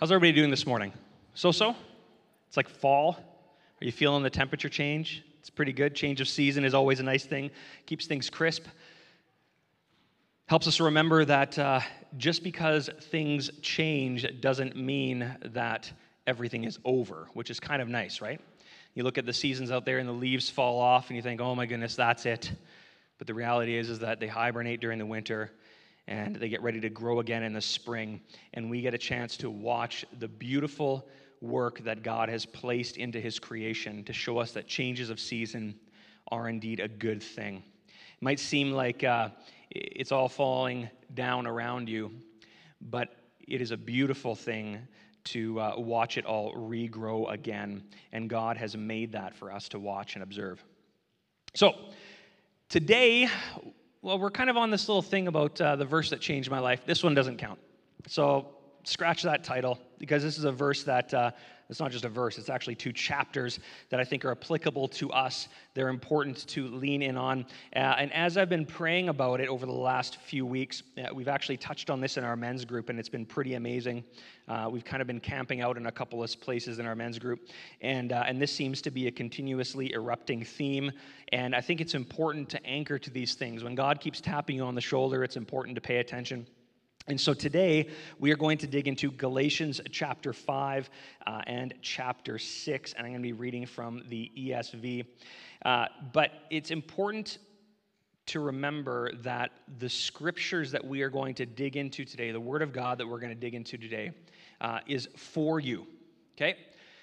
How's everybody doing this morning? So so? It's like fall. Are you feeling the temperature change? It's pretty good. Change of season is always a nice thing, keeps things crisp. Helps us remember that uh, just because things change doesn't mean that everything is over, which is kind of nice, right? You look at the seasons out there and the leaves fall off and you think, oh my goodness, that's it. But the reality is, is that they hibernate during the winter and they get ready to grow again in the spring. And we get a chance to watch the beautiful work that God has placed into his creation to show us that changes of season are indeed a good thing. It might seem like uh, it's all falling down around you, but it is a beautiful thing to uh, watch it all regrow again. And God has made that for us to watch and observe. So, today, well, we're kind of on this little thing about uh, the verse that changed my life. This one doesn't count. So scratch that title because this is a verse that uh, it's not just a verse, it's actually two chapters that I think are applicable to us. They're important to lean in on. Uh, and as I've been praying about it over the last few weeks, uh, we've actually touched on this in our men's group, and it's been pretty amazing. Uh, we've kind of been camping out in a couple of places in our men's group, and, uh, and this seems to be a continuously erupting theme. And I think it's important to anchor to these things. When God keeps tapping you on the shoulder, it's important to pay attention. And so today we are going to dig into Galatians chapter 5 uh, and chapter 6, and I'm going to be reading from the ESV. Uh, but it's important to remember that the scriptures that we are going to dig into today, the Word of God that we're going to dig into today, uh, is for you. Okay?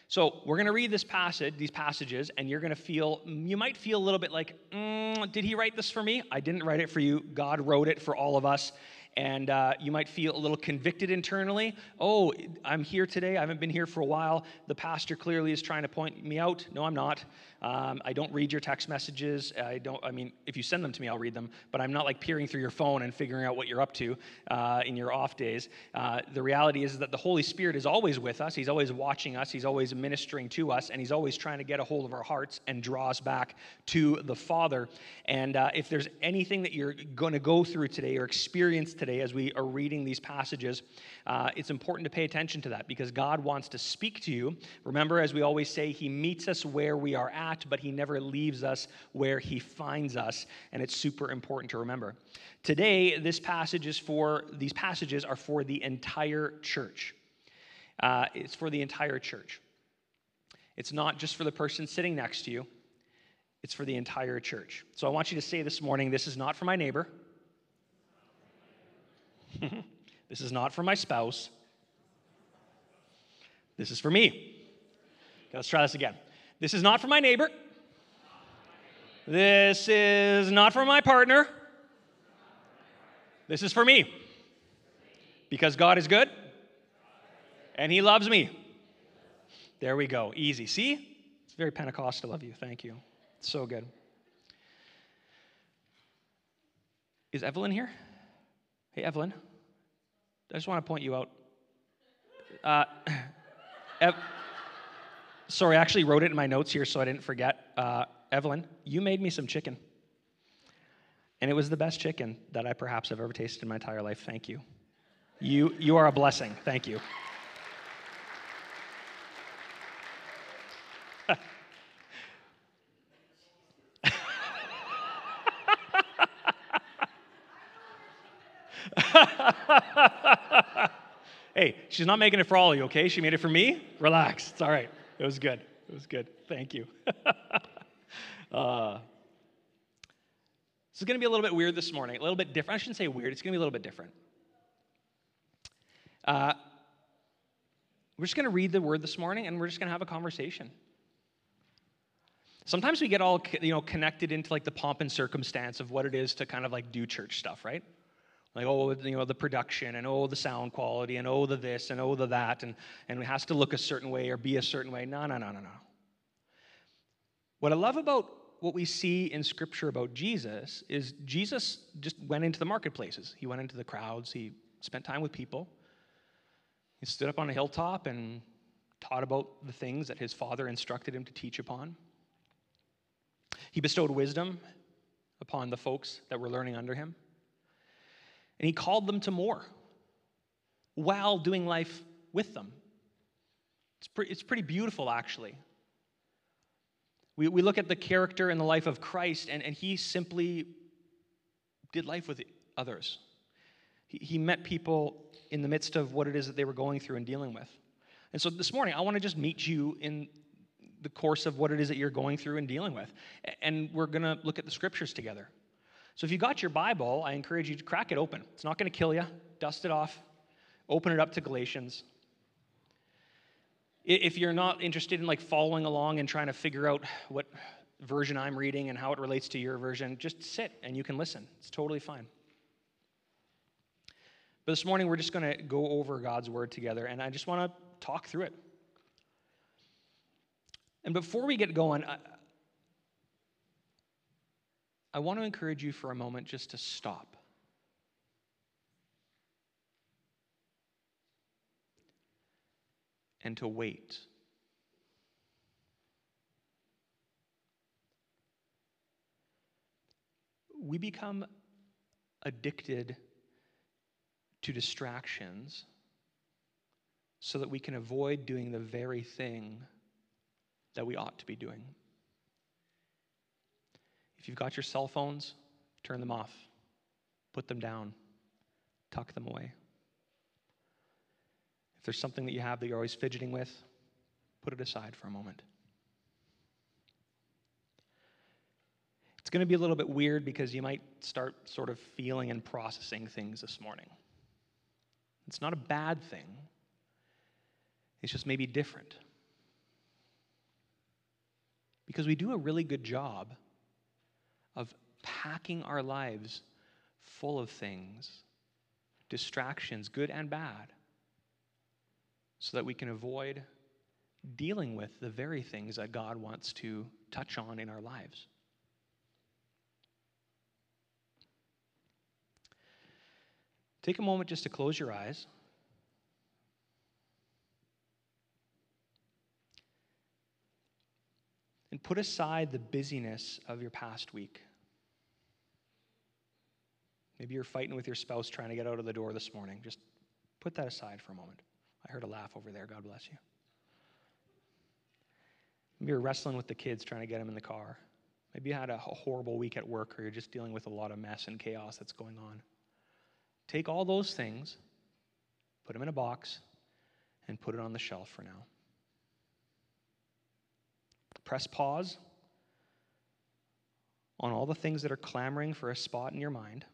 So we're going to read this passage, these passages, and you're going to feel, you might feel a little bit like, mm, did he write this for me? I didn't write it for you. God wrote it for all of us and uh, you might feel a little convicted internally. Oh, I'm here today. I haven't been here for a while. The pastor clearly is trying to point me out. No, I'm not. Um, I don't read your text messages. I don't. I mean, if you send them to me, I'll read them. But I'm not like peering through your phone and figuring out what you're up to uh, in your off days. Uh, the reality is that the Holy Spirit is always with us. He's always watching us. He's always ministering to us, and He's always trying to get a hold of our hearts and draw us back to the Father. And uh, if there's anything that you're going to go through today or experience today as we are reading these passages, uh, it's important to pay attention to that because God wants to speak to you. Remember, as we always say, He meets us where we are at, but He never leaves us where He finds us. And it's super important to remember. Today, this passage is for, these passages are for the entire church. Uh, it's for the entire church. It's not just for the person sitting next to you, it's for the entire church. So I want you to say this morning this is not for my neighbor. This is not for my spouse. This is for me. Okay, let's try this again. This is not for my neighbor. This is not for my partner. This is for me. Because God is good and He loves me. There we go. Easy. See? It's very Pentecostal of you. Thank you. so good. Is Evelyn here? Hey, Evelyn. I just want to point you out. Uh, sorry, I actually wrote it in my notes here so I didn't forget. Uh, Evelyn, you made me some chicken. And it was the best chicken that I perhaps have ever tasted in my entire life. Thank you. You, you are a blessing. Thank you. hey, she's not making it for all of you, okay? She made it for me. Relax. It's all right. It was good. It was good. Thank you. uh, this is going to be a little bit weird this morning, a little bit different. I shouldn't say weird, it's going to be a little bit different. Uh, we're just going to read the word this morning and we're just going to have a conversation. Sometimes we get all you know connected into like the pomp and circumstance of what it is to kind of like do church stuff, right? Like, oh, you know, the production, and oh, the sound quality, and oh, the this, and oh, the that, and, and it has to look a certain way or be a certain way. No, no, no, no, no. What I love about what we see in Scripture about Jesus is Jesus just went into the marketplaces. He went into the crowds. He spent time with people. He stood up on a hilltop and taught about the things that his father instructed him to teach upon. He bestowed wisdom upon the folks that were learning under him. And he called them to more while doing life with them It's, pre- it's pretty beautiful, actually. We, we look at the character and the life of Christ, and, and he simply did life with others. He, he met people in the midst of what it is that they were going through and dealing with. And so this morning, I want to just meet you in the course of what it is that you're going through and dealing with. And we're going to look at the scriptures together. So if you got your Bible, I encourage you to crack it open. It's not going to kill you. Dust it off. Open it up to Galatians. If you're not interested in like following along and trying to figure out what version I'm reading and how it relates to your version, just sit and you can listen. It's totally fine. But this morning, we're just going to go over God's word together, and I just want to talk through it. And before we get going, I, I want to encourage you for a moment just to stop. And to wait. We become addicted to distractions so that we can avoid doing the very thing that we ought to be doing. If you've got your cell phones, turn them off, put them down, tuck them away. If there's something that you have that you're always fidgeting with, put it aside for a moment. It's going to be a little bit weird because you might start sort of feeling and processing things this morning. It's not a bad thing, it's just maybe different. Because we do a really good job of packing our lives full of things, distractions, good and bad, so that we can avoid dealing with the very things that God wants to touch on in our lives. Take a moment just to close your eyes. And put aside the busyness of your past week. Maybe you're fighting with your spouse trying to get out of the door this morning. Just put that aside for a moment. I heard a laugh over there. God bless you. Maybe you're wrestling with the kids trying to get them in the car. Maybe you had a horrible week at work or you're just dealing with a lot of mess and chaos that's going on. Take all those things, put them in a box, and put it on the shelf for now. Press pause on all the things that are clamoring for a spot in your mind.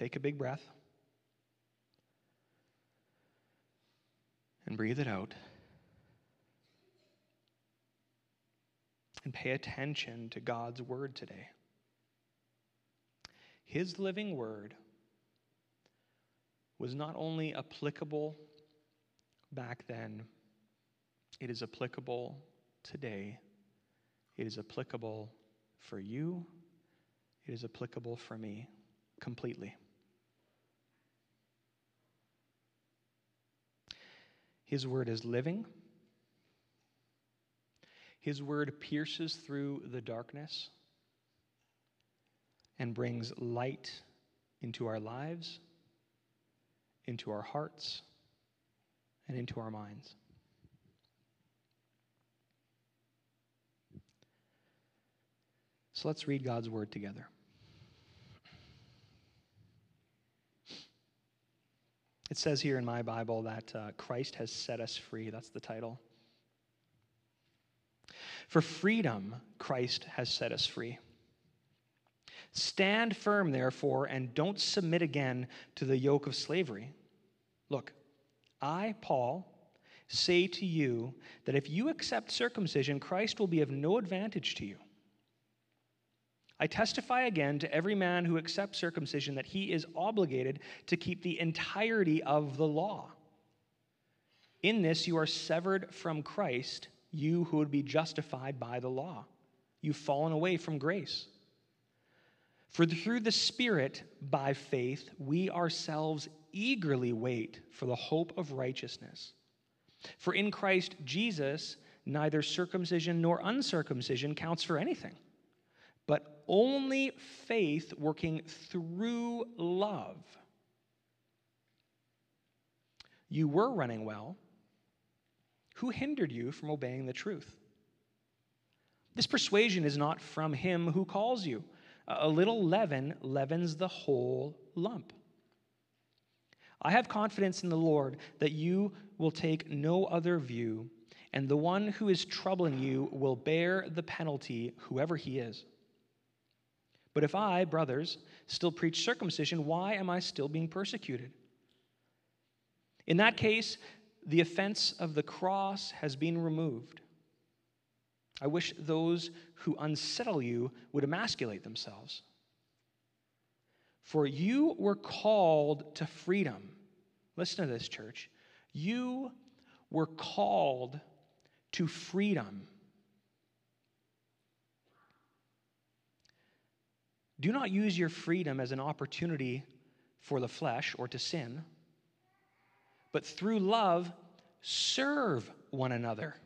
Take a big breath and breathe it out. and pay attention to God's word today. His living word was not only applicable back then, it is applicable today. It is applicable for you. It is applicable for me completely. His word is living. His word pierces through the darkness and brings light into our lives, into our hearts, and into our minds. So let's read God's word together. It says here in my Bible that uh, Christ has set us free. That's the title. For freedom, Christ has set us free. Stand firm, therefore, and don't submit again to the yoke of slavery. Look, I, Paul, say to you that if you accept circumcision, Christ will be of no advantage to you. I testify again to every man who accepts circumcision that he is obligated to keep the entirety of the law. In this, you are severed from Christ you who would be justified by the law. You've fallen away from grace. For through the Spirit, by faith, we ourselves eagerly wait for the hope of righteousness. For in Christ Jesus, neither circumcision nor uncircumcision counts for anything, only faith working through love you were running well. Who hindered you from obeying the truth? This persuasion is not from him who calls you. A little leaven leavens the whole lump. I have confidence in the Lord that you will take no other view, and the one who is troubling you will bear the penalty, whoever he is. But if I, brothers, still preach circumcision, why am I still being persecuted? In that case, the offense of the cross has been removed. I wish those who unsettle you would emasculate themselves. For you were called to freedom. Listen to this, church. You were called to freedom. Do not use your freedom as an opportunity for the flesh or to sin, but through love, serve one another.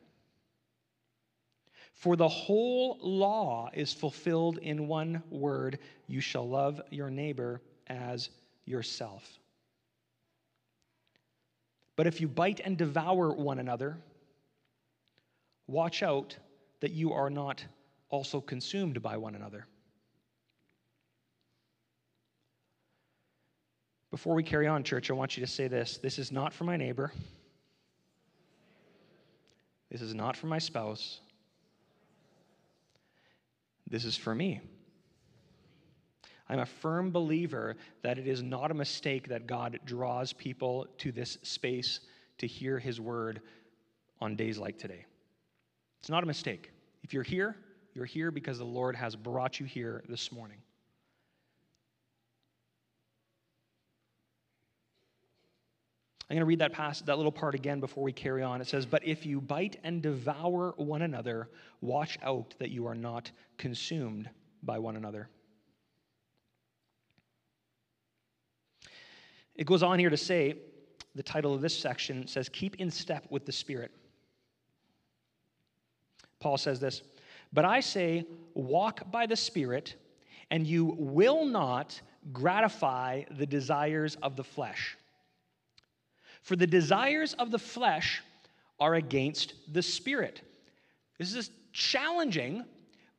For the whole law is fulfilled in one word you shall love your neighbor as yourself. But if you bite and devour one another, watch out that you are not also consumed by one another. Before we carry on, church, I want you to say this this is not for my neighbor, this is not for my spouse. This is for me. I'm a firm believer that it is not a mistake that God draws people to this space to hear his word on days like today. It's not a mistake. If you're here, you're here because the Lord has brought you here this morning. I'm going to read that that little part again before we carry on. It says, "But if you bite and devour one another, watch out that you are not consumed by one another." It goes on here to say, the title of this section says, Keep in step with the Spirit. Paul says this, But I say, walk by the Spirit, and you will not gratify the desires of the flesh. For the desires of the flesh are against the spirit. This is challenging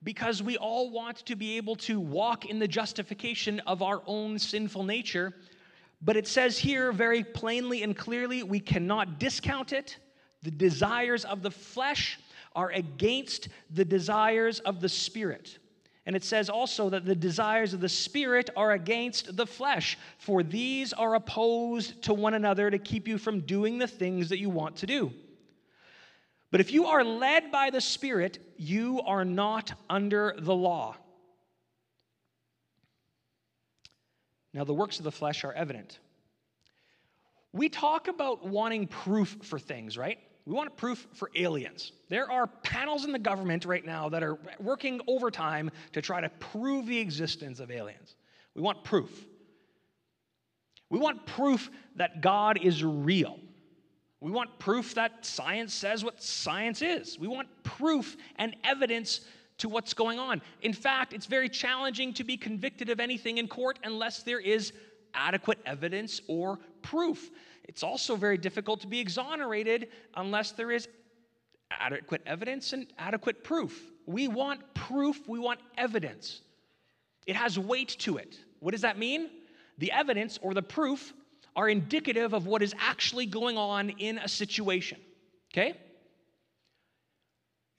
because we all want to be able to walk in the justification of our own sinful nature. But it says here very plainly and clearly we cannot discount it. The desires of the flesh are against the desires of the spirit. And it says also that the desires of the Spirit are against the flesh, for these are opposed to one another to keep you from doing the things that you want to do. But if you are led by the Spirit, you are not under the law. Now, the works of the flesh are evident. We talk about wanting proof for things, right? We want proof for aliens. There are panels in the government right now that are working overtime to try to prove the existence of aliens. We want proof. We want proof that God is real. We want proof that science says what science is. We want proof and evidence to what's going on. In fact, it's very challenging to be convicted of anything in court unless there is adequate evidence or proof. It's also very difficult to be exonerated unless there is adequate evidence and adequate proof. We want proof, we want evidence. It has weight to it. What does that mean? The evidence or the proof are indicative of what is actually going on in a situation. Okay?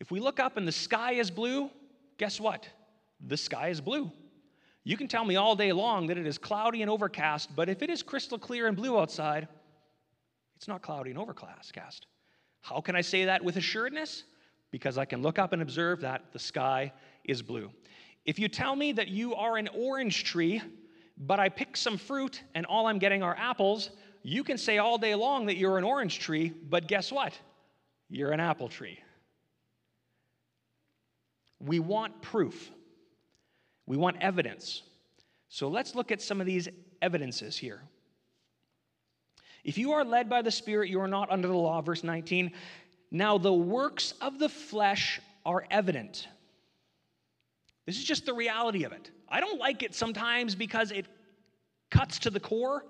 If we look up and the sky is blue, guess what? The sky is blue. You can tell me all day long that it is cloudy and overcast, but if it is crystal clear and blue outside, it's not cloudy and overcast. How can I say that with assuredness? Because I can look up and observe that the sky is blue. If you tell me that you are an orange tree, but I pick some fruit and all I'm getting are apples, you can say all day long that you're an orange tree, but guess what? You're an apple tree. We want proof, we want evidence. So let's look at some of these evidences here. If you are led by the Spirit, you are not under the law. Verse 19. Now the works of the flesh are evident. This is just the reality of it. I don't like it sometimes because it cuts to the core,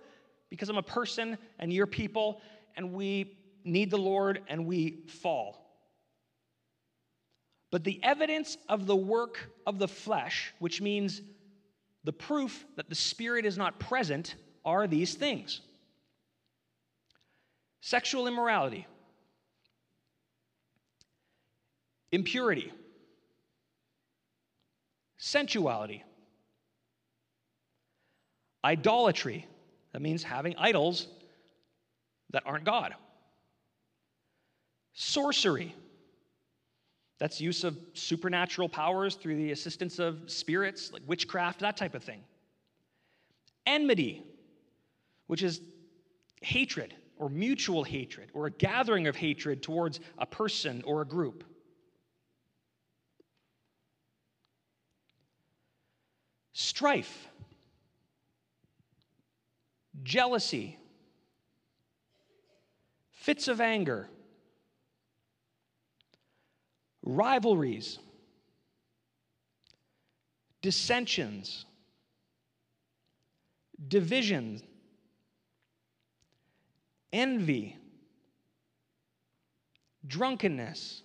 because I'm a person and you're people, and we need the Lord and we fall. But the evidence of the work of the flesh, which means the proof that the Spirit is not present, are these things sexual immorality, impurity, sensuality, idolatry. That means having idols that aren't God. Sorcery. That's use of supernatural powers through the assistance of spirits, like witchcraft, that type of thing. Enmity, which is hatred or mutual hatred or a gathering of hatred towards a person or a group. Strife, jealousy, fits of anger, rivalries, dissensions, divisions, envy, drunkenness,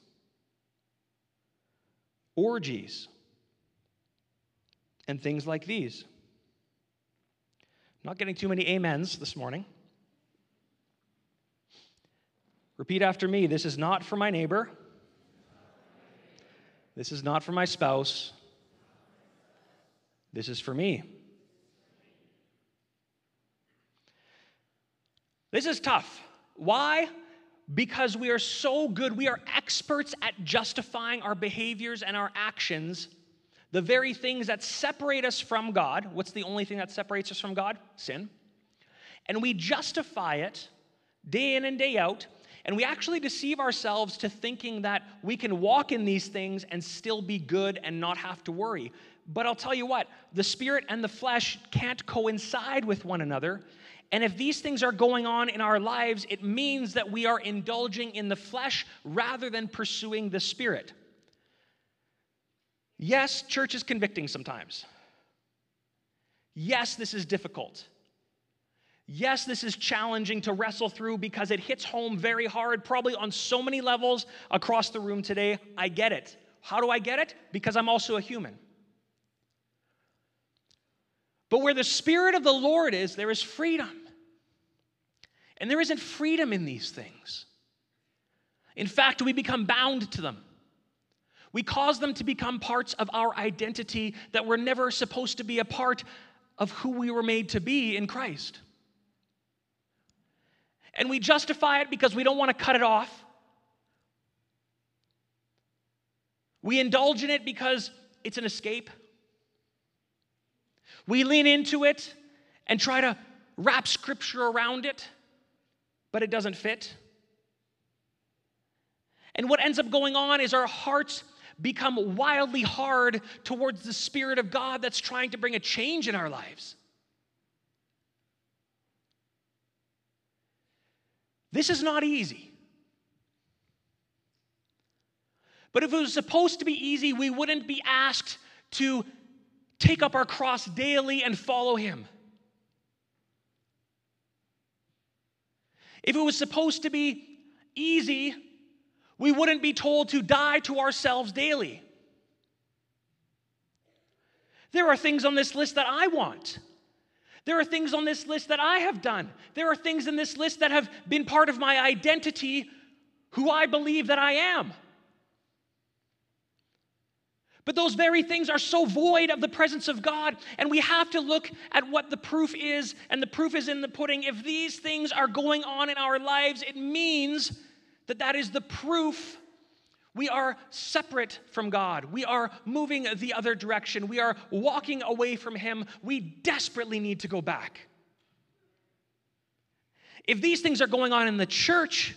orgies, and things like these. I'm not getting too many amens this morning. Repeat after me this is not for my neighbor. This is not for my spouse. This is for me. This is tough. Why? Because we are so good, we are experts at justifying our behaviors and our actions, the very things that separate us from God. What's the only thing that separates us from God? Sin. And we justify it day in and day out, and we actually deceive ourselves to thinking that we can walk in these things and still be good and not have to worry. But I'll tell you what, the spirit and the flesh can't coincide with one another. And if these things are going on in our lives, it means that we are indulging in the flesh rather than pursuing the spirit. Yes, church is convicting sometimes. Yes, this is difficult. Yes, this is challenging to wrestle through because it hits home very hard, probably on so many levels across the room today. I get it. How do I get it? Because I'm also a human. But where the Spirit of the Lord is, there is freedom. And there isn't freedom in these things. In fact, we become bound to them. We cause them to become parts of our identity that were never supposed to be a part of who we were made to be in Christ. And we justify it because we don't want to cut it off. We indulge in it because it's an escape. We lean into it and try to wrap scripture around it but it doesn't fit. And what ends up going on is our hearts become wildly hard towards the Spirit of God that's trying to bring a change in our lives. This is not easy. But if it was supposed to be easy, we wouldn't be asked to take up our cross daily and follow Him. If it was supposed to be easy, we wouldn't be told to die to ourselves daily. There are things on this list that I want. There are things on this list that I have done. There are things in this list that have been part of my identity, who I believe that I am. But those very things are so void of the presence of God. And we have to look at what the proof is, and the proof is in the pudding. If these things are going on in our lives, it means that that is the proof we are separate from God. We are moving the other direction. We are walking away from Him. We desperately need to go back. If these things are going on in the church,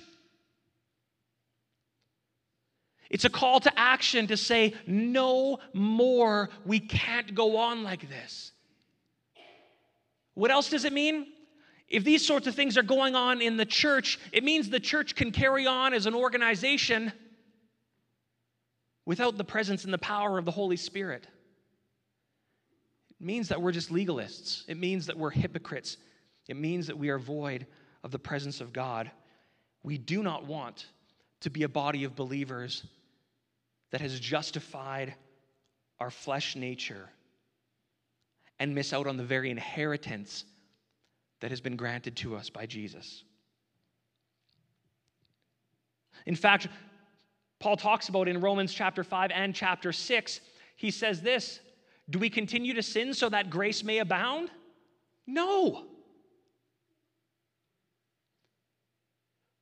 it's a call to action to say, no more. We can't go on like this. What else does it mean? If these sorts of things are going on in the church, it means the church can carry on as an organization without the presence and the power of the Holy Spirit. It means that we're just legalists, it means that we're hypocrites, it means that we are void of the presence of God. We do not want to be a body of believers that has justified our flesh nature and miss out on the very inheritance that has been granted to us by Jesus. In fact, Paul talks about in Romans chapter 5 and chapter 6, he says this Do we continue to sin so that grace may abound? No.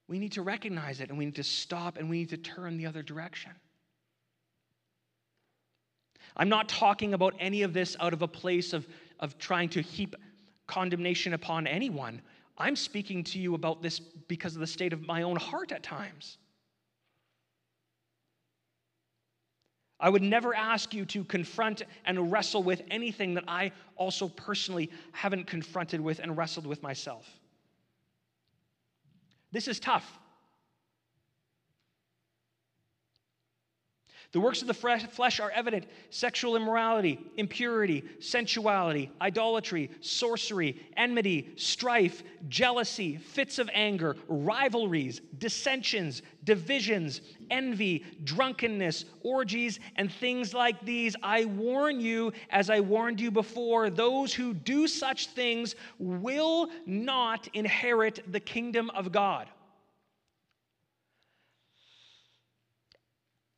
We need to recognize it and we need to stop and we need to turn the other direction. I'm not talking about any of this out of a place of, of trying to heap condemnation upon anyone. I'm speaking to you about this because of the state of my own heart at times. I would never ask you to confront and wrestle with anything that I also personally haven't confronted with and wrestled with myself. This is tough. The works of the flesh are evident sexual immorality, impurity, sensuality, idolatry, sorcery, enmity, strife, jealousy, fits of anger, rivalries, dissensions, divisions, envy, drunkenness, orgies, and things like these. I warn you, as I warned you before, those who do such things will not inherit the kingdom of God.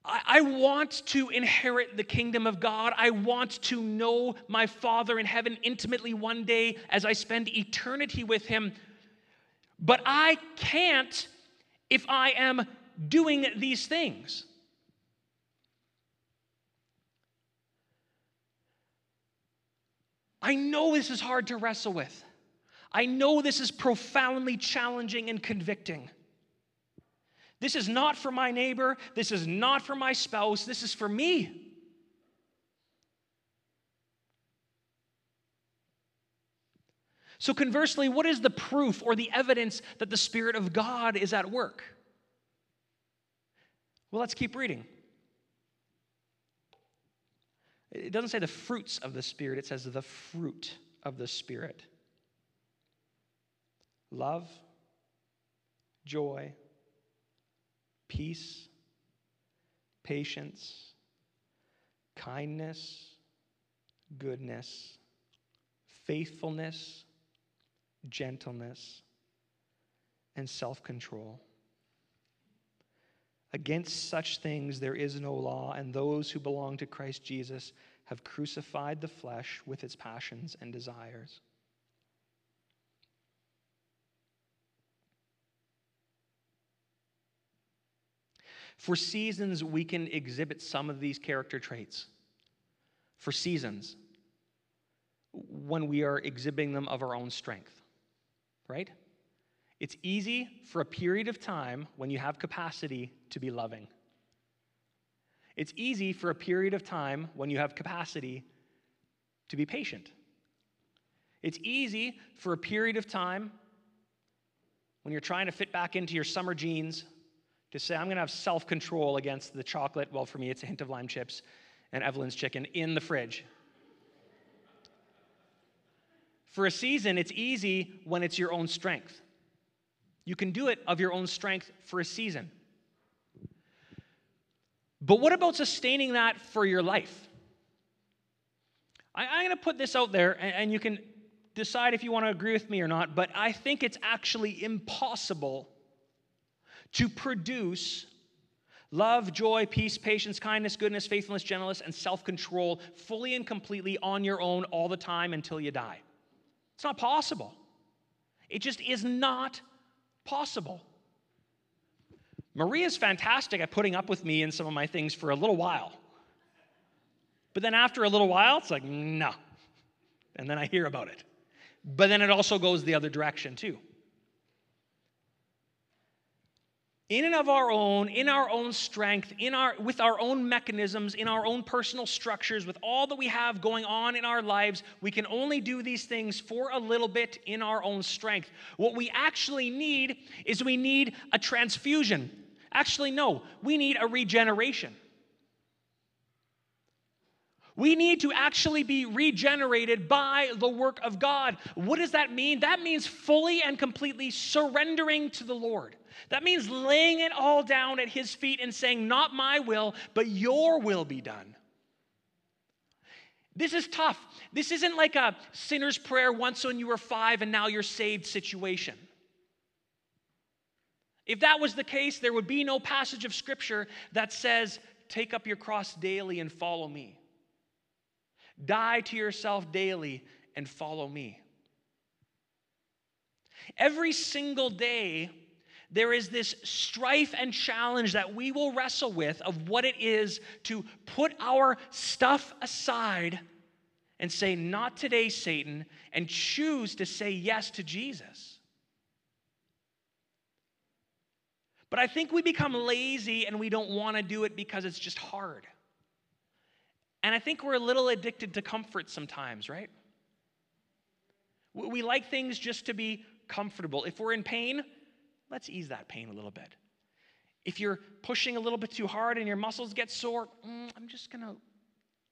I, want to inherit the kingdom of God. I want to know my Father in heaven intimately one day as I spend eternity with Him. But I can't if I am doing these things. I know this is hard to wrestle with. I know this is profoundly challenging and convicting. This is not for my neighbor. This is not for my spouse. This is for me. So, conversely, what is the proof or the evidence that the Spirit of God is at work? Well, let's keep reading. It doesn't say the fruits of the Spirit, it says the fruit of the Spirit love, joy, peace, patience, kindness, goodness, faithfulness, gentleness, and self control. Against such things there is no law, and those who belong to Christ Jesus have crucified the flesh with its passions and desires. For seasons, we can exhibit some of these character traits. For seasons, when we are exhibiting them of our own strength, right? It's easy for a period of time when you have capacity to be loving. It's easy for a period of time when you have capacity to be patient. It's easy for a period of time when you're trying to fit back into your summer jeans to say, I'm going to have self control against the chocolate. Well, for me, it's a hint of lime chips and Evelyn's chicken in the fridge. For a season, it's easy when it's your own strength. You can do it of your own strength for a season. But what about sustaining that for your life? I, am going to put this out there, and, and you can decide if you want to agree with me or not, but I think it's actually impossible to produce love, joy, peace, patience, kindness, goodness, faithfulness, gentleness, and self control fully and completely on your own all the time until you die. It's not possible. It just is not possible. Maria's fantastic at putting up with me and some of my things for a little while. But then after a little while, it's like, no. And then I hear about it. But then it also goes the other direction, too. In and of our own, in our own strength, in our, with our own mechanisms, in our own personal structures, with all that we have going on in our lives, we can only do these things for a little bit in our own strength. What we actually need is we need a transfusion. Actually, no, we need a regeneration. We need to actually be regenerated by the work of God. What does that mean? That means fully and completely surrendering to the Lord. That means laying it all down at His feet and saying, Not my will, but your will be done. This is tough. This isn't like a sinner's prayer once when you were five and now you're saved situation. If that was the case, there would be no passage of Scripture that says, Take up your cross daily and follow me. Die to yourself daily and follow me. Every single day, there is this strife and challenge that we will wrestle with of what it is to put our stuff aside and say, Not today, Satan, and choose to say yes to Jesus. But I think we become lazy and we don't want to do it because it's just hard. And I think we're a little addicted to comfort sometimes, right? We like things just to be comfortable. If we're in pain, let's ease that pain a little bit. If you're pushing a little bit too hard and your muscles get sore, mm, I'm just going to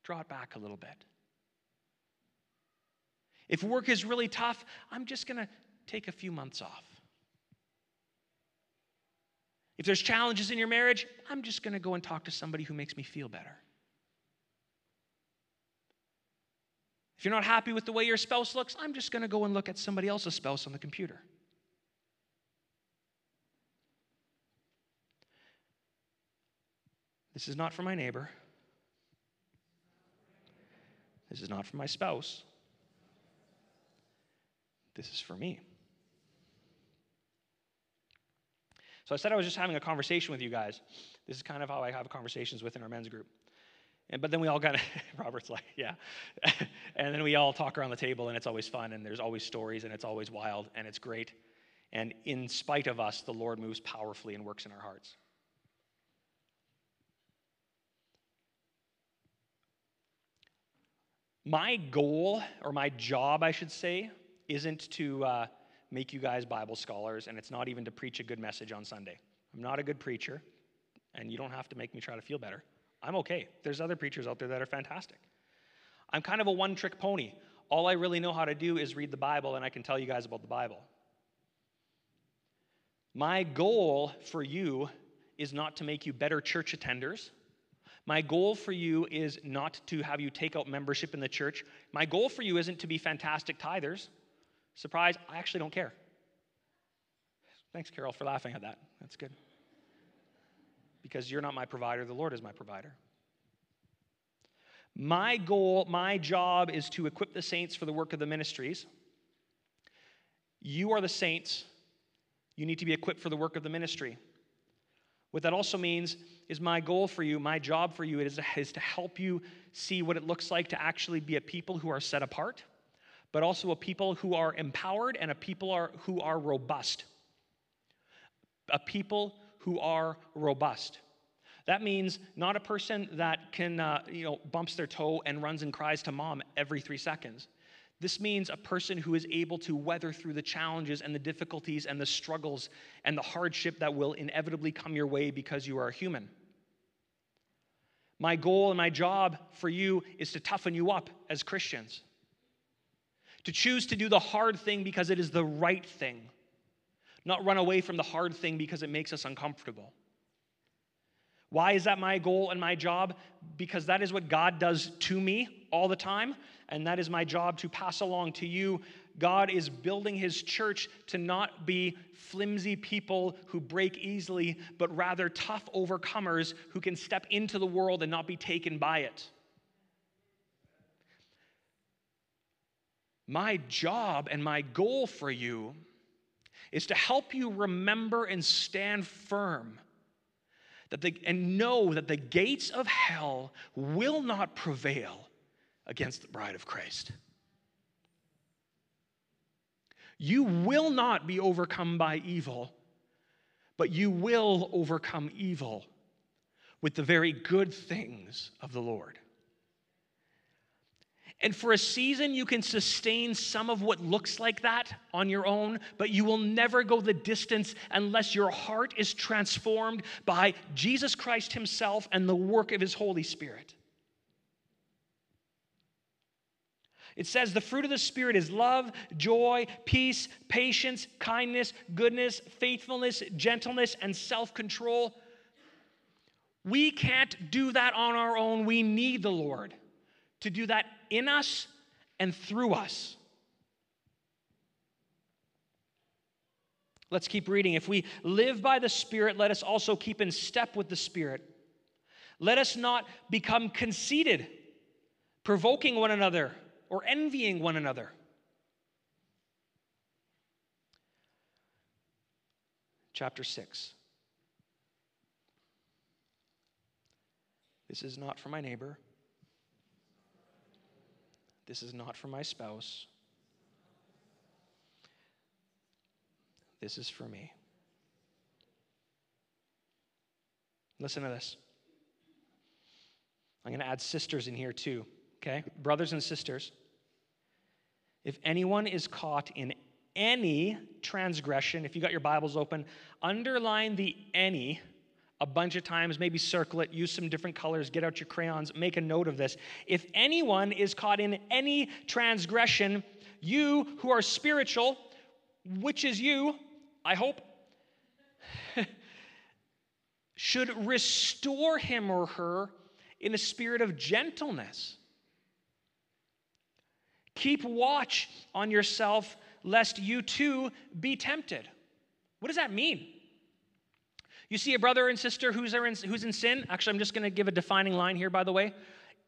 draw it back a little bit. If work is really tough, I'm just going to take a few months off. If there's challenges in your marriage, I'm just going to go and talk to somebody who makes me feel better. If you're not happy with the way your spouse looks, I'm just going to go and look at somebody else's spouse on the computer. This is not for my neighbor. This is not for my spouse. This is for me. So I said I was just having a conversation with you guys. This is kind of how I have conversations within our men's group. And, but then we all kind of, Robert's like, yeah. and then we all talk around the table, and it's always fun, and there's always stories, and it's always wild, and it's great. And in spite of us, the Lord moves powerfully and works in our hearts. My goal, or my job, I should say, isn't to uh, make you guys Bible scholars, and it's not even to preach a good message on Sunday. I'm not a good preacher, and you don't have to make me try to feel better. I'm okay. There's other preachers out there that are fantastic. I'm kind of a one trick pony. All I really know how to do is read the Bible, and I can tell you guys about the Bible. My goal for you is not to make you better church attenders. My goal for you is not to have you take out membership in the church. My goal for you isn't to be fantastic tithers. Surprise, I actually don't care. Thanks, Carol, for laughing at that. That's good because you're not my provider, the Lord is my provider. My goal, my job is to equip the saints for the work of the ministries. You are the saints. You need to be equipped for the work of the ministry. What that also means is my goal for you, my job for you is, is to help you see what it looks like to actually be a people who are set apart, but also a people who are empowered and a people are, who are robust. A people who are robust. That means not a person that can, uh, you know, bumps their toe and runs and cries to mom every three seconds. This means a person who is able to weather through the challenges and the difficulties and the struggles and the hardship that will inevitably come your way because you are a human. My goal and my job for you is to toughen you up as Christians, to choose to do the hard thing because it is the right thing not run away from the hard thing because it makes us uncomfortable. Why is that my goal and my job? Because that is what God does to me all the time, and that is my job to pass along to you. God is building his church to not be flimsy people who break easily, but rather tough overcomers who can step into the world and not be taken by it. My job and my goal for you is to help you remember and stand firm that the, and know that the gates of hell will not prevail against the bride of Christ. You will not be overcome by evil, but you will overcome evil with the very good things of the Lord. And for a season, you can sustain some of what looks like that on your own, but you will never go the distance unless your heart is transformed by Jesus Christ Himself and the work of His Holy Spirit. It says the fruit of the Spirit is love, joy, peace, patience, kindness, goodness, faithfulness, gentleness, and self control. We can't do that on our own. We need the Lord to do that in us and through us. Let's keep reading. If we live by the Spirit, let us also keep in step with the Spirit. Let us not become conceited, provoking one another or envying one another. Chapter 6. This is not for my neighbor. This is not for my spouse. This is for me. Listen to this. I'm going to add sisters in here too, okay? Brothers and sisters. If anyone is caught in any transgression, if you got your Bibles open, underline the any a bunch of times, maybe circle it, use some different colors, get out your crayons, make a note of this. If anyone is caught in any transgression, you who are spiritual, which is you, I hope, should restore him or her in a spirit of gentleness. Keep watch on yourself, lest you too be tempted. What does that mean? You see a brother and sister who's in, who's in sin. Actually, I'm just going to give a defining line here, by the way.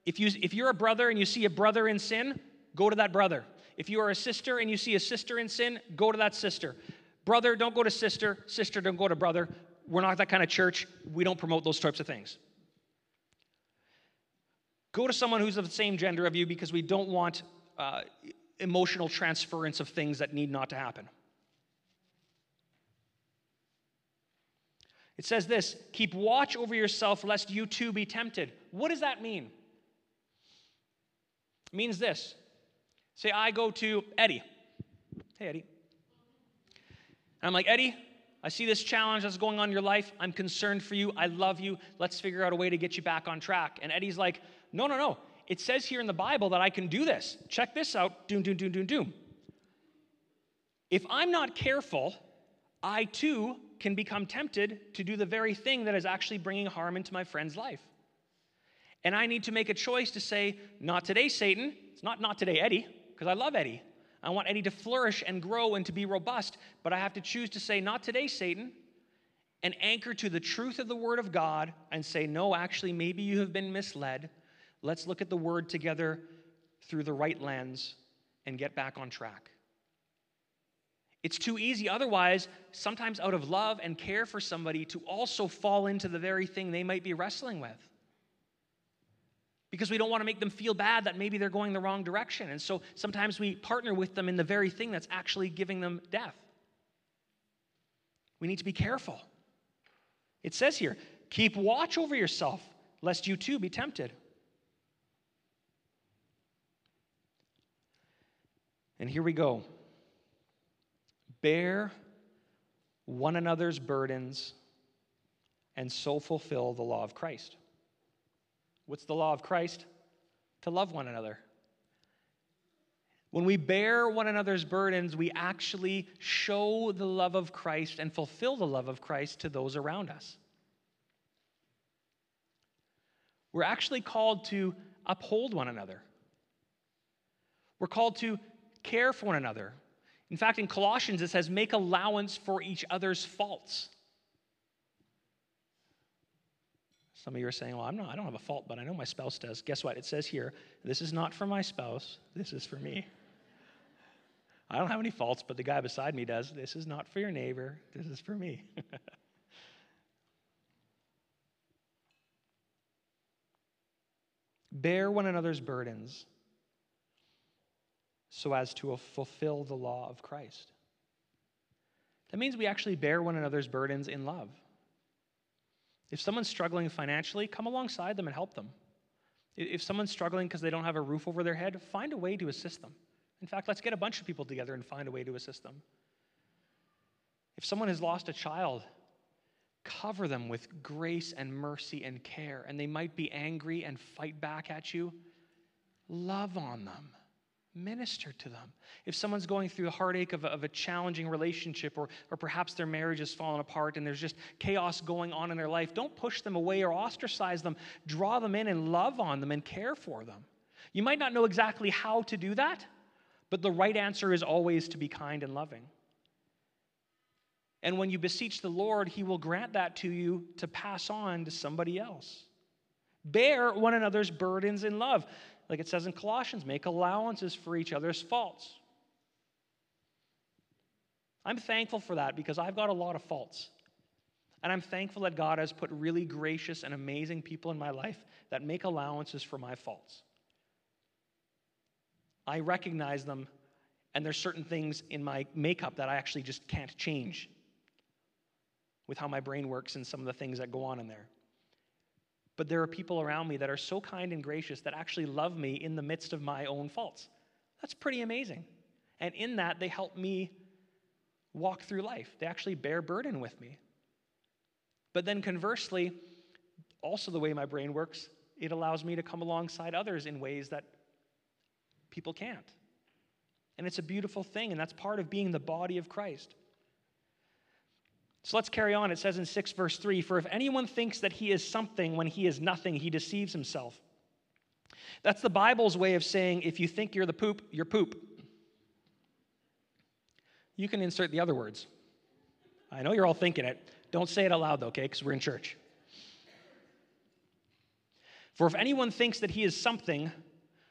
If, you, if you're a brother and you see a brother in sin, go to that brother. If you are a sister and you see a sister in sin, go to that sister. Brother, don't go to sister. Sister, don't go to brother. We're not that kind of church. We don't promote those types of things. Go to someone who's of the same gender of you because we don't want uh, emotional transference of things that need not to happen. It says this keep watch over yourself lest you too be tempted. What does that mean? It means this. Say, I go to Eddie. Hey, Eddie. And I'm like, Eddie, I see this challenge that's going on in your life. I'm concerned for you. I love you. Let's figure out a way to get you back on track. And Eddie's like, no, no, no. It says here in the Bible that I can do this. Check this out. Doom, doom, doom, doom, doom. If I'm not careful, I too can become tempted to do the very thing that is actually bringing harm into my friend's life. And I need to make a choice to say, not today, Satan. It's not not today, Eddie, because I love Eddie. I want Eddie to flourish and grow and to be robust, but I have to choose to say, not today, Satan, and anchor to the truth of the Word of God and say, no, actually, maybe you have been misled. Let's look at the Word together through the right lens and get back on track. It's too easy, otherwise, sometimes out of love and care for somebody, to also fall into the very thing they might be wrestling with because we don't want to make them feel bad that maybe they're going the wrong direction. And so sometimes we partner with them in the very thing that's actually giving them death. We need to be careful. It says here, keep watch over yourself, lest you too be tempted. And here we go. Bear one another's burdens and so fulfill the law of Christ. What's the law of Christ? To love one another. When we bear one another's burdens, we actually show the love of Christ and fulfill the love of Christ to those around us. We're actually called to uphold one another. We're called to care for one another. In fact, in Colossians, it says, make allowance for each other's faults. Some of you are saying, well, I'm not, I don't have a fault, but I know my spouse does. Guess what? It says here, this is not for my spouse, this is for me. I don't have any faults, but the guy beside me does. This is not for your neighbor, this is for me. Bear one another's burdens so as to fulfill the law of Christ. That means we actually bear one another's burdens in love. If someone's struggling financially, come alongside them and help them. If someone's struggling because they don't have a roof over their head, find a way to assist them. In fact, let's get a bunch of people together and find a way to assist them. If someone has lost a child, cover them with grace and mercy and care, and they might be angry and fight back at you. Love on them, minister to them. If someone's going through the heartache of a, of a challenging relationship, or, or perhaps their marriage has fallen apart and there's just chaos going on in their life, don't push them away or ostracize them. Draw them in and love on them and care for them. You might not know exactly how to do that, but the right answer is always to be kind and loving. And when you beseech the Lord, He will grant that to you to pass on to somebody else. Bear one another's burdens in love like it says in Colossians, make allowances for each other's faults. I'm thankful for that because I've got a lot of faults. And I'm thankful that God has put really gracious and amazing people in my life that make allowances for my faults. I recognize them, and there's certain things in my makeup that I actually just can't change with how my brain works and some of the things that go on in there. But there are people around me that are so kind and gracious that actually love me in the midst of my own faults. That's pretty amazing. And in that, they help me walk through life. They actually bear burden with me. But then conversely, also the way my brain works, it allows me to come alongside others in ways that people can't. And it's a beautiful thing, and that's part of being the body of Christ. So let's carry on. It says in 6 verse 3 For if anyone thinks that he is something when he is nothing, he deceives himself. That's the Bible's way of saying if you think you're the poop, you're poop. You can insert the other words. I know you're all thinking it. Don't say it aloud, though, okay? Because we're in church. For if anyone thinks that he is something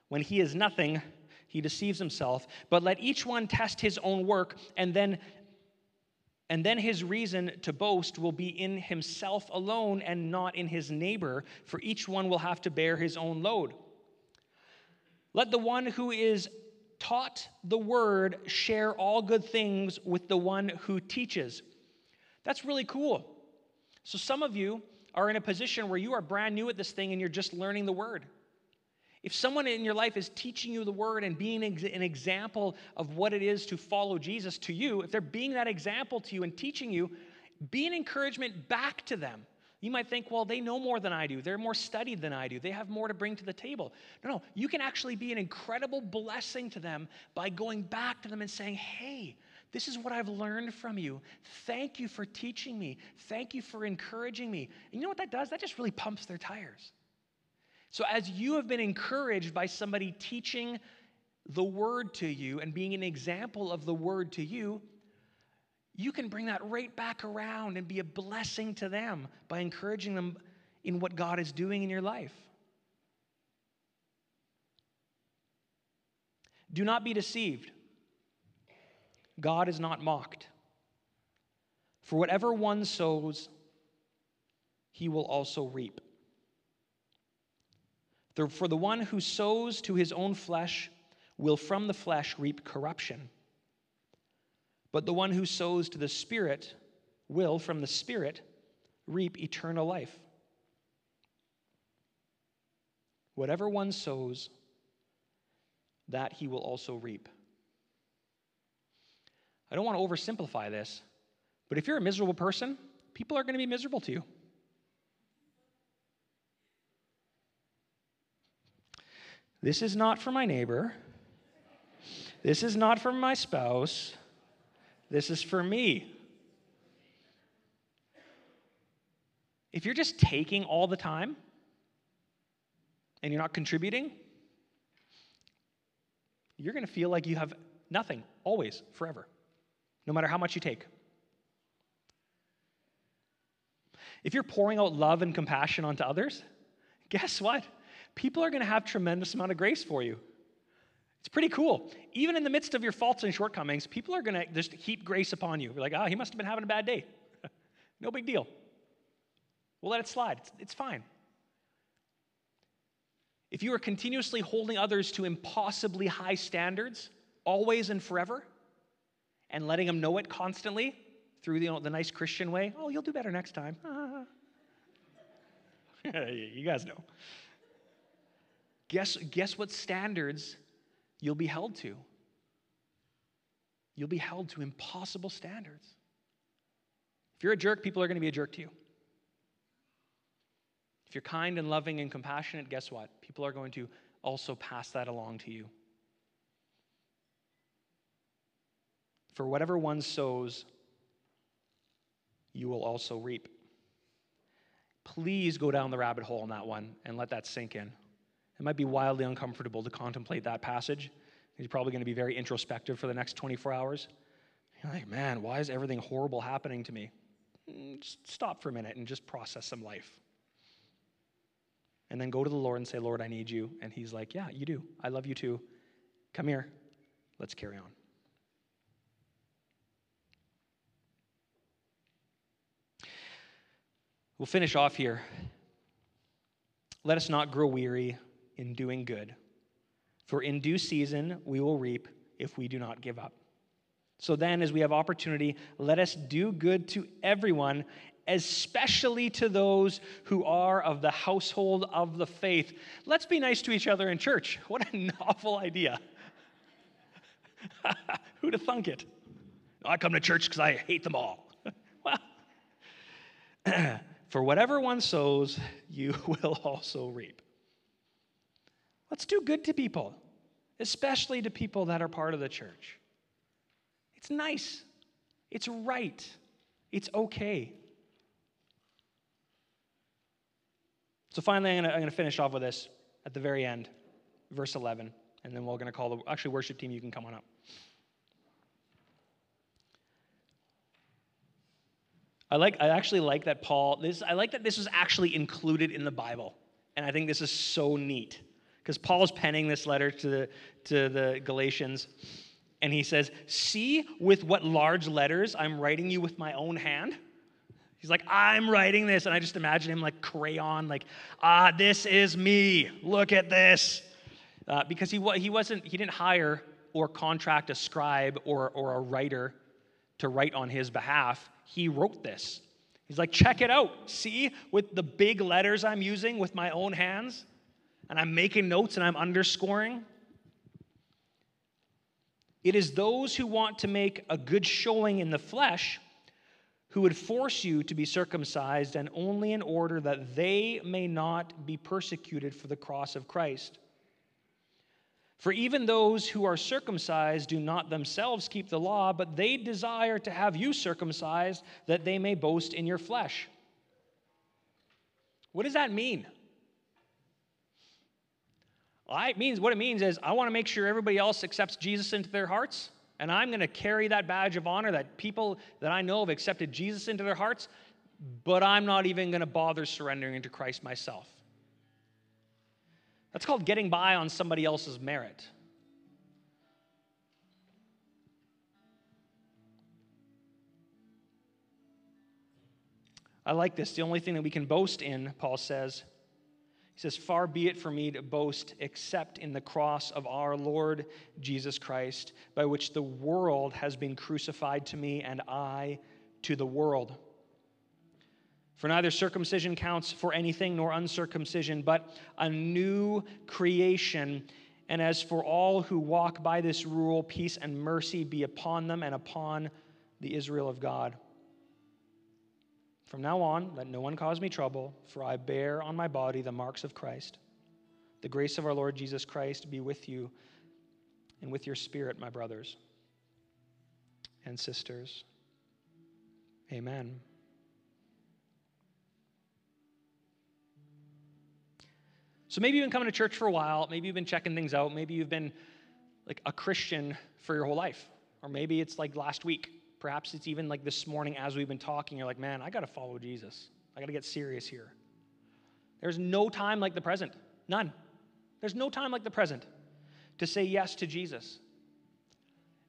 when he is nothing, he deceives himself. But let each one test his own work, and then and then his reason to boast will be in himself alone and not in his neighbor, for each one will have to bear his own load. Let the one who is taught the word share all good things with the one who teaches. That's really cool. So, some of you are in a position where you are brand new at this thing and you're just learning the word. If someone in your life is teaching you the word and being an example of what it is to follow Jesus to you, if they're being that example to you and teaching you, be an encouragement back to them. You might think, well, they know more than I do. They're more studied than I do. They have more to bring to the table. No, no. You can actually be an incredible blessing to them by going back to them and saying, hey, this is what I've learned from you. Thank you for teaching me. Thank you for encouraging me. And you know what that does? That just really pumps their tires. So, as you have been encouraged by somebody teaching the word to you and being an example of the word to you, you can bring that right back around and be a blessing to them by encouraging them in what God is doing in your life. Do not be deceived. God is not mocked. For whatever one sows, he will also reap. For the one who sows to his own flesh will from the flesh reap corruption. But the one who sows to the Spirit will from the Spirit reap eternal life. Whatever one sows, that he will also reap. I don't want to oversimplify this, but if you're a miserable person, people are going to be miserable to you. This is not for my neighbor. This is not for my spouse. This is for me. If you're just taking all the time and you're not contributing, you're going to feel like you have nothing, always, forever, no matter how much you take. If you're pouring out love and compassion onto others, guess what? People are going to have tremendous amount of grace for you. It's pretty cool. Even in the midst of your faults and shortcomings, people are going to just heap grace upon you. You're like, oh, he must have been having a bad day. no big deal. We'll let it slide. It's, it's fine. If you are continuously holding others to impossibly high standards, always and forever, and letting them know it constantly through the, the nice Christian way, oh, you'll do better next time. you guys know. Guess, guess what standards you'll be held to? You'll be held to impossible standards. If you're a jerk, people are going to be a jerk to you. If you're kind and loving and compassionate, guess what? People are going to also pass that along to you. For whatever one sows, you will also reap. Please go down the rabbit hole on that one and let that sink in. It might be wildly uncomfortable to contemplate that passage. You're probably going to be very introspective for the next 24 hours. You're like, man, why is everything horrible happening to me? Mm, just stop for a minute and just process some life. And then go to the Lord and say, Lord, I need you. And He's like, Yeah, you do. I love you too. Come here. Let's carry on. We'll finish off here. Let us not grow weary in doing good, for in due season we will reap if we do not give up. So then, as we have opportunity, let us do good to everyone, especially to those who are of the household of the faith. Let's be nice to each other in church. What a novel idea. Who'd have thunk it? I come to church because I hate them all. well, for whatever one sows, you will also reap. Let's do good to people, especially to people that are part of the church. It's nice, it's right, it's okay. So, finally, I'm going to finish off with this at the very end, verse 11, and then we're going to call the actually worship team. You can come on up. I like. I actually like that Paul. This. I like that this was actually included in the Bible, and I think this is so neat because Paul's penning this letter to the to the Galatians, and he says, "See with what large letters I'm writing you with my own hand." He's like, I'm writing this. And I just imagine him like crayon, like, ah, this is me. Look at this. Uh, because he, he wasn't, he didn't hire or contract a scribe or, or a writer to write on his behalf. He wrote this. He's like, check it out. See, with the big letters I'm using with my own hands, and I'm making notes and I'm underscoring. It is those who want to make a good showing in the flesh who would force you to be circumcised, and only in order that they may not be persecuted for the cross of Christ. For even those who are circumcised do not themselves keep the law, but they desire to have you circumcised that they may boast in your flesh. What does that mean? Well, it means what it means is I want to make sure everybody else accepts Jesus into their hearts. And I'm going to carry that badge of honor that people that I know have accepted Jesus into their hearts, but I'm not even going to bother surrendering into Christ myself. That's called getting by on somebody else's merit. I like this. The only thing that we can boast in, Paul says, he says, Far be it for me to boast except in the cross of our Lord Jesus Christ, by which the world has been crucified to me and I to the world. For neither circumcision counts for anything nor uncircumcision, but a new creation. And as for all who walk by this rule, peace and mercy be upon them and upon the Israel of God. From now on, let no one cause me trouble, for I bear on my body the marks of Christ. The grace of our Lord Jesus Christ be with you and with your spirit, my brothers and sisters. Amen. So maybe you've been coming to church for a while. Maybe you've been checking things out. Maybe you've been like a Christian for your whole life. Or maybe it's like last week. Perhaps it's even like this morning as we've been talking, you're like, man, I got to follow Jesus. I got to get serious here. There's no time like the present. None. There's no time like the present to say yes to Jesus.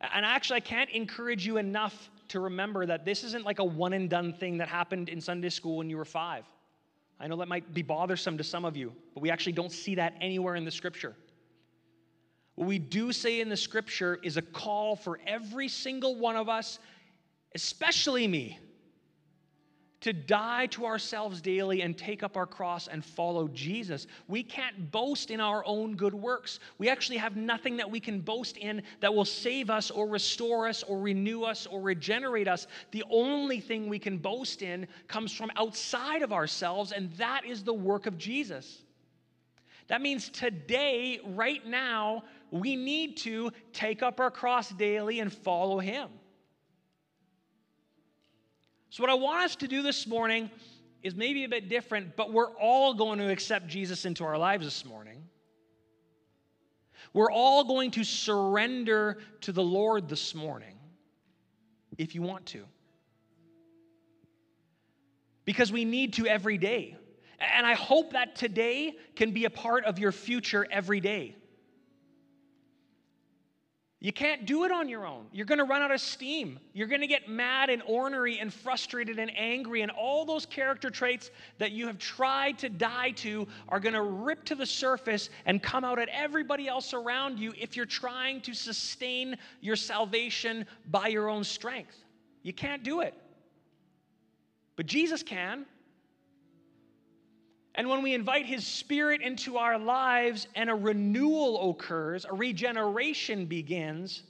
And actually, I can't encourage you enough to remember that this isn't like a one and done thing that happened in Sunday school when you were five. I know that might be bothersome to some of you, but we actually don't see that anywhere in the scripture. What we do say in the scripture is a call for every single one of us especially me, to die to ourselves daily and take up our cross and follow Jesus. We can't boast in our own good works. We actually have nothing that we can boast in that will save us or restore us or renew us or regenerate us. The only thing we can boast in comes from outside of ourselves, and that is the work of Jesus. That means today, right now, we need to take up our cross daily and follow Him. So, what I want us to do this morning is maybe a bit different, but we're all going to accept Jesus into our lives this morning. We're all going to surrender to the Lord this morning if you want to. Because we need to every day. And I hope that today can be a part of your future every day. You can't do it on your own. You're going to run out of steam. You're going to get mad and ornery and frustrated and angry, and all those character traits that you have tried to die to are going to rip to the surface and come out at everybody else around you if you're trying to sustain your salvation by your own strength. You can't do it. But Jesus can. And when we invite His Spirit into our lives and a renewal occurs, a regeneration begins,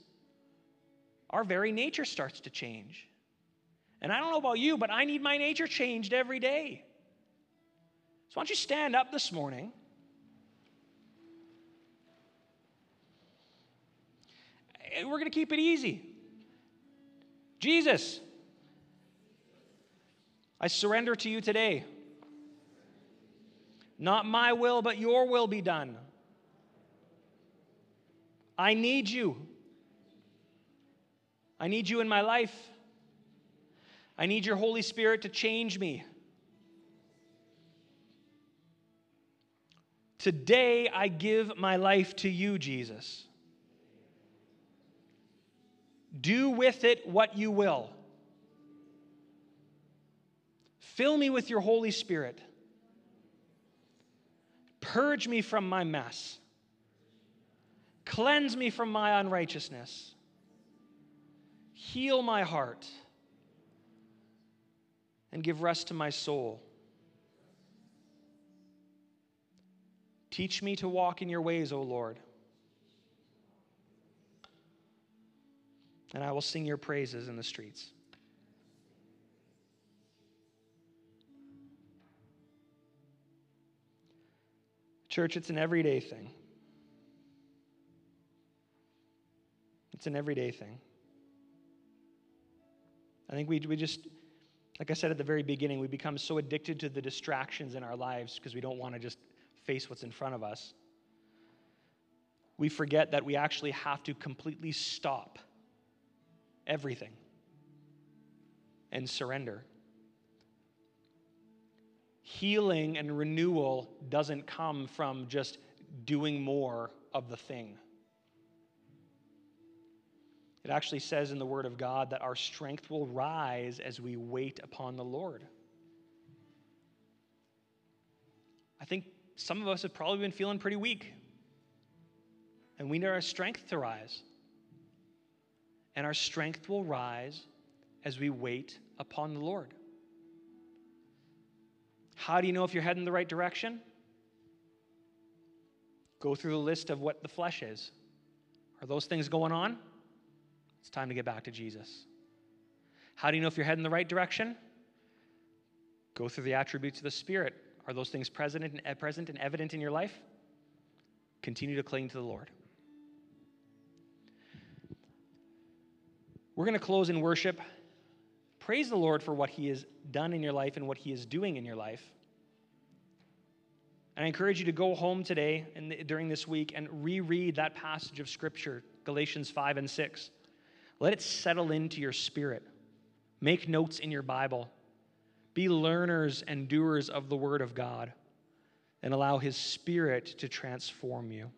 our very nature starts to change. And I don't know about you, but I need my nature changed every day. So why don't you stand up this morning? And we're going to keep it easy. Jesus, I surrender to you today. Not my will, but your will be done. I need you. I need you in my life. I need your Holy Spirit to change me. Today, I give my life to you, Jesus. Do with it what you will. Fill me with your Holy Spirit. Purge me from my mess. Cleanse me from my unrighteousness. Heal my heart and give rest to my soul. Teach me to walk in your ways, O Lord. And I will sing your praises in the streets. Church, it's an everyday thing. It's an everyday thing. I think we, we just, like I said at the very beginning, we become so addicted to the distractions in our lives because we don't want to just face what's in front of us. We forget that we actually have to completely stop everything and surrender healing and renewal doesn't come from just doing more of the thing. It actually says in the Word of God that our strength will rise as we wait upon the Lord. I think some of us have probably been feeling pretty weak, and we need our strength to rise. And our strength will rise as we wait upon the Lord. How do you know if you're heading the right direction? Go through the list of what the flesh is. Are those things going on? It's time to get back to Jesus. How do you know if you're heading the right direction? Go through the attributes of the Spirit. Are those things present and, eh, present and evident in your life? Continue to cling to the Lord. We're going to close in worship. Praise the Lord for what He has done in your life and what He is doing in your life. And I encourage you to go home today and during this week and reread that passage of Scripture, Galatians 5 and 6. Let it settle into your spirit. Make notes in your Bible. Be learners and doers of the Word of God and allow His Spirit to transform you.